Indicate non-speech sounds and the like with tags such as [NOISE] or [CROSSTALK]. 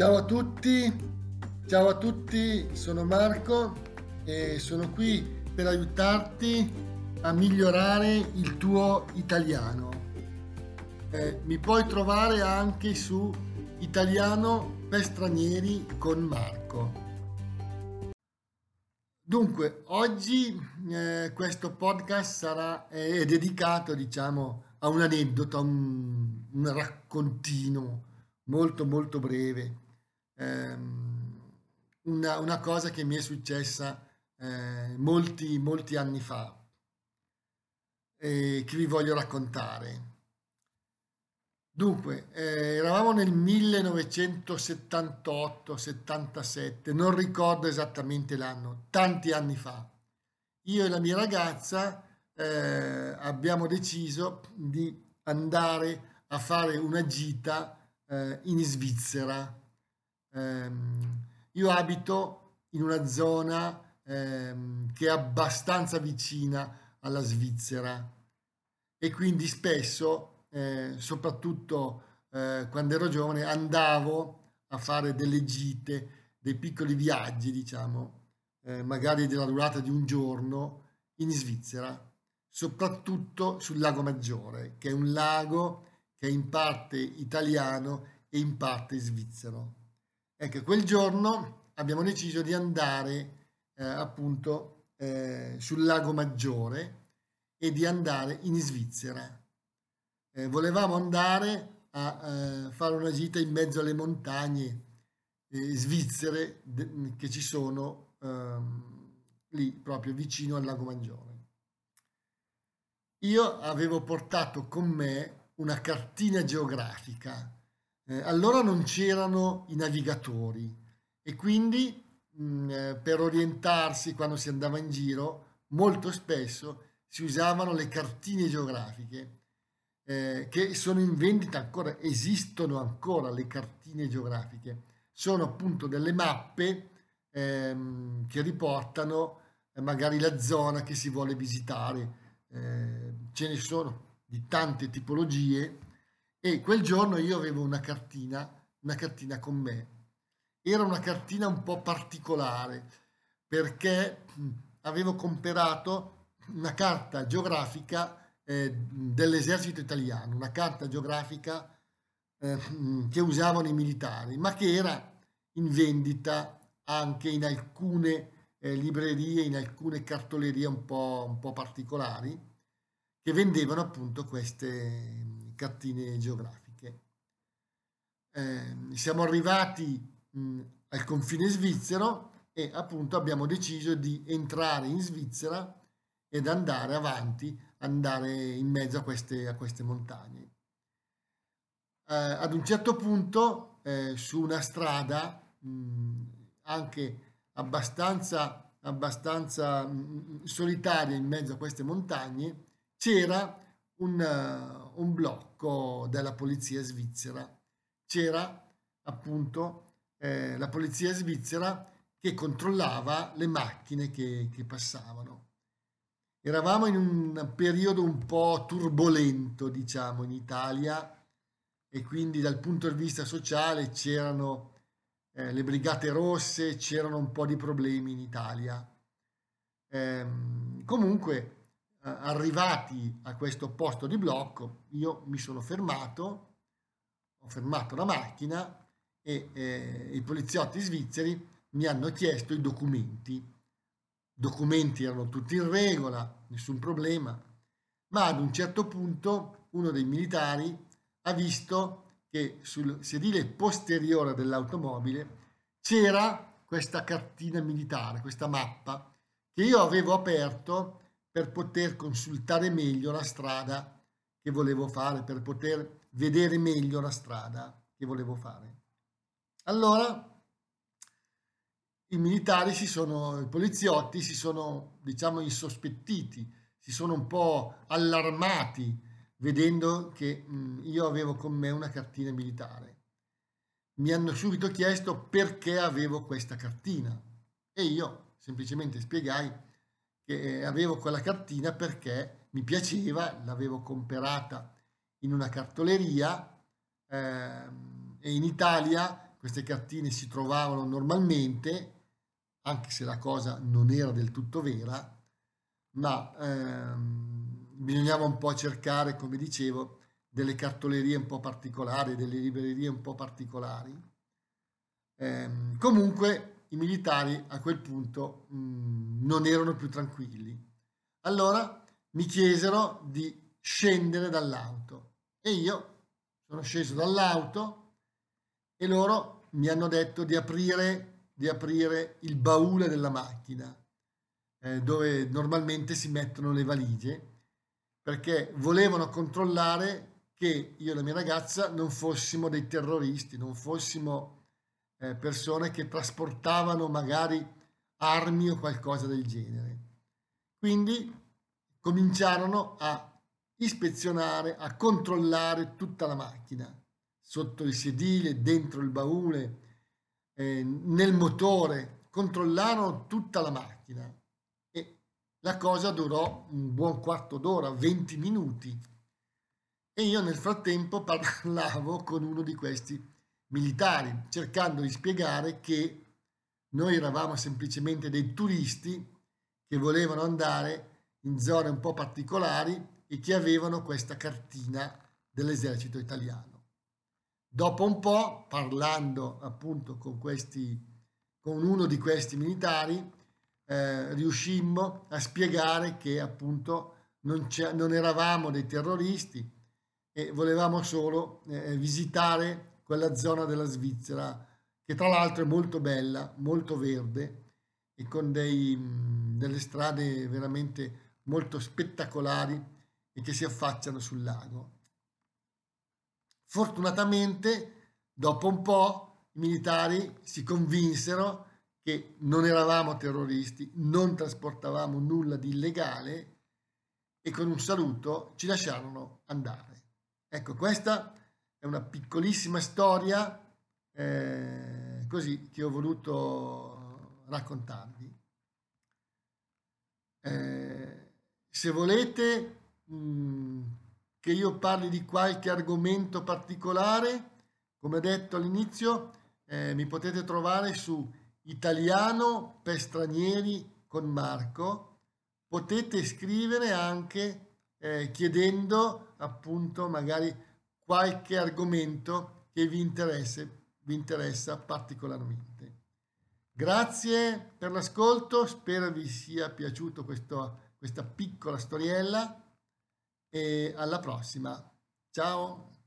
Ciao a tutti, ciao a tutti, sono Marco e sono qui per aiutarti a migliorare il tuo italiano. Eh, mi puoi trovare anche su Italiano per stranieri con Marco. Dunque, oggi eh, questo podcast sarà è dedicato, diciamo, a un aneddoto, a un, un raccontino molto molto breve ehm, una, una, cosa che mi è successa eh, molti, molti anni fa e che vi voglio raccontare. Dunque, eh, eravamo nel 1978-77, non ricordo esattamente l'anno, tanti anni fa. Io e la mia ragazza eh, abbiamo deciso di andare a fare una gita eh, in Svizzera ehm, io abito in una zona ehm, che è abbastanza vicina alla Svizzera e quindi spesso, eh, soprattutto eh, quando ero giovane, andavo a fare delle gite, dei piccoli viaggi, diciamo, eh, magari della durata di un giorno in Svizzera, soprattutto sul lago Maggiore, che è un lago che è in parte italiano e in parte svizzero. Ecco, quel giorno abbiamo deciso di andare eh, appunto eh, sul lago Maggiore e di andare in Svizzera. Eh, volevamo andare a eh, fare una gita in mezzo alle montagne eh, svizzere che ci sono ehm, lì proprio vicino al lago Maggiore. Io avevo portato con me una cartina geografica eh, allora non c'erano i navigatori e quindi mh, mm, eh, per orientarsi quando si andava in giro molto spesso si usavano le cartine geografiche eh, che sono in vendita ancora, esistono ancora le cartine geografiche, sono appunto delle mappe ehm, che riportano eh, magari la zona che si vuole visitare, eh, ce ne sono di tante tipologie e quel giorno io avevo una cartina, una cartina con me. Era una cartina un po' particolare perché avevo comprato una carta geografica eh, dell'esercito italiano, una carta geografica eh, che usavano i militari, ma che era in vendita anche in alcune eh, librerie, in alcune cartolerie un po', un po' particolari che vendevano appunto queste cartine geografiche. Eh, siamo arrivati mh, al confine svizzero e appunto abbiamo deciso di entrare in Svizzera ed andare avanti, andare in mezzo a queste, a queste montagne. Eh, ad un certo punto eh, su una strada mh, anche abbastanza, abbastanza mh, solitaria in mezzo a queste montagne c'era un, un blocco della polizia svizzera. C'era appunto eh, la polizia svizzera che controllava le macchine che, che passavano. Eravamo in un periodo un po' turbolento, diciamo, in Italia e quindi dal punto di vista sociale c'erano eh, le brigate rosse, c'erano un po' di problemi in Italia. Eh, comunque arrivati a questo posto di blocco, io mi sono fermato, ho fermato la macchina e eh, i poliziotti svizzeri mi hanno chiesto i documenti. I documenti erano tutti in regola, nessun problema, ma ad un certo punto uno dei militari ha visto che sul sedile posteriore dell'automobile c'era questa cartina militare, questa mappa che io avevo aperto per poter consultare meglio la strada che volevo fare, per poter vedere meglio la strada che volevo fare. Allora i militari si sono, i poliziotti si sono, diciamo, insospettiti, si sono un po' allarmati vedendo che mh, io avevo con me una cartina militare. Mi hanno subito chiesto perché avevo questa cartina e io semplicemente spiegai che avevo quella cartina perché mi piaceva, l'avevo comprata in una cartoleria eh, e in Italia queste cartine si trovavano normalmente, anche se la cosa non era del tutto vera, ma ehm, bisognava un po' cercare, come dicevo, delle cartolerie un po' particolari, delle librerie un po' particolari. Ehm, comunque i militari a quel punto mh, mm, non erano più tranquilli. Allora mi chiesero di scendere dall'auto e io sono sceso dall'auto e loro mi hanno detto di aprire, di aprire il baule della macchina eh, dove normalmente si mettono le valigie perché volevano controllare che io e la mia ragazza non fossimo dei terroristi, non fossimo eh, persone che trasportavano magari armi o qualcosa del genere. Quindi cominciarono a ispezionare, a controllare tutta la macchina, sotto il sedile, dentro il baule, eh, nel motore, controllarono tutta la macchina e la cosa durò un buon quarto d'ora, 20 minuti e io nel frattempo [LAUGHS] parlavo con uno di questi militari, cercando di spiegare che noi eravamo semplicemente dei turisti che volevano andare in zone un po' particolari e che avevano questa cartina dell'esercito italiano. Dopo un po', parlando appunto con, questi, con uno di questi militari, eh, riuscimmo a spiegare che appunto non, non eravamo dei terroristi, e volevamo solo eh, visitare quella zona della Svizzera che tra l'altro è molto bella, molto verde e con dei, delle strade veramente molto spettacolari e che si affacciano sul lago. Fortunatamente, dopo un po', i militari si convinsero che non eravamo terroristi, non trasportavamo nulla di illegale e con un saluto ci lasciarono andare. Ecco, questa è una piccolissima storia eh, così che ho voluto raccontarvi. Eh, se volete mh, mm, che io parli di qualche argomento particolare, come detto all'inizio, eh, mi potete trovare su Italiano per stranieri con Marco. Potete scrivere anche eh, chiedendo appunto magari qualche argomento che vi, vi interessa particolarmente. Grazie per l'ascolto, spero vi sia piaciuto questo, questa piccola storiella e alla prossima. Ciao!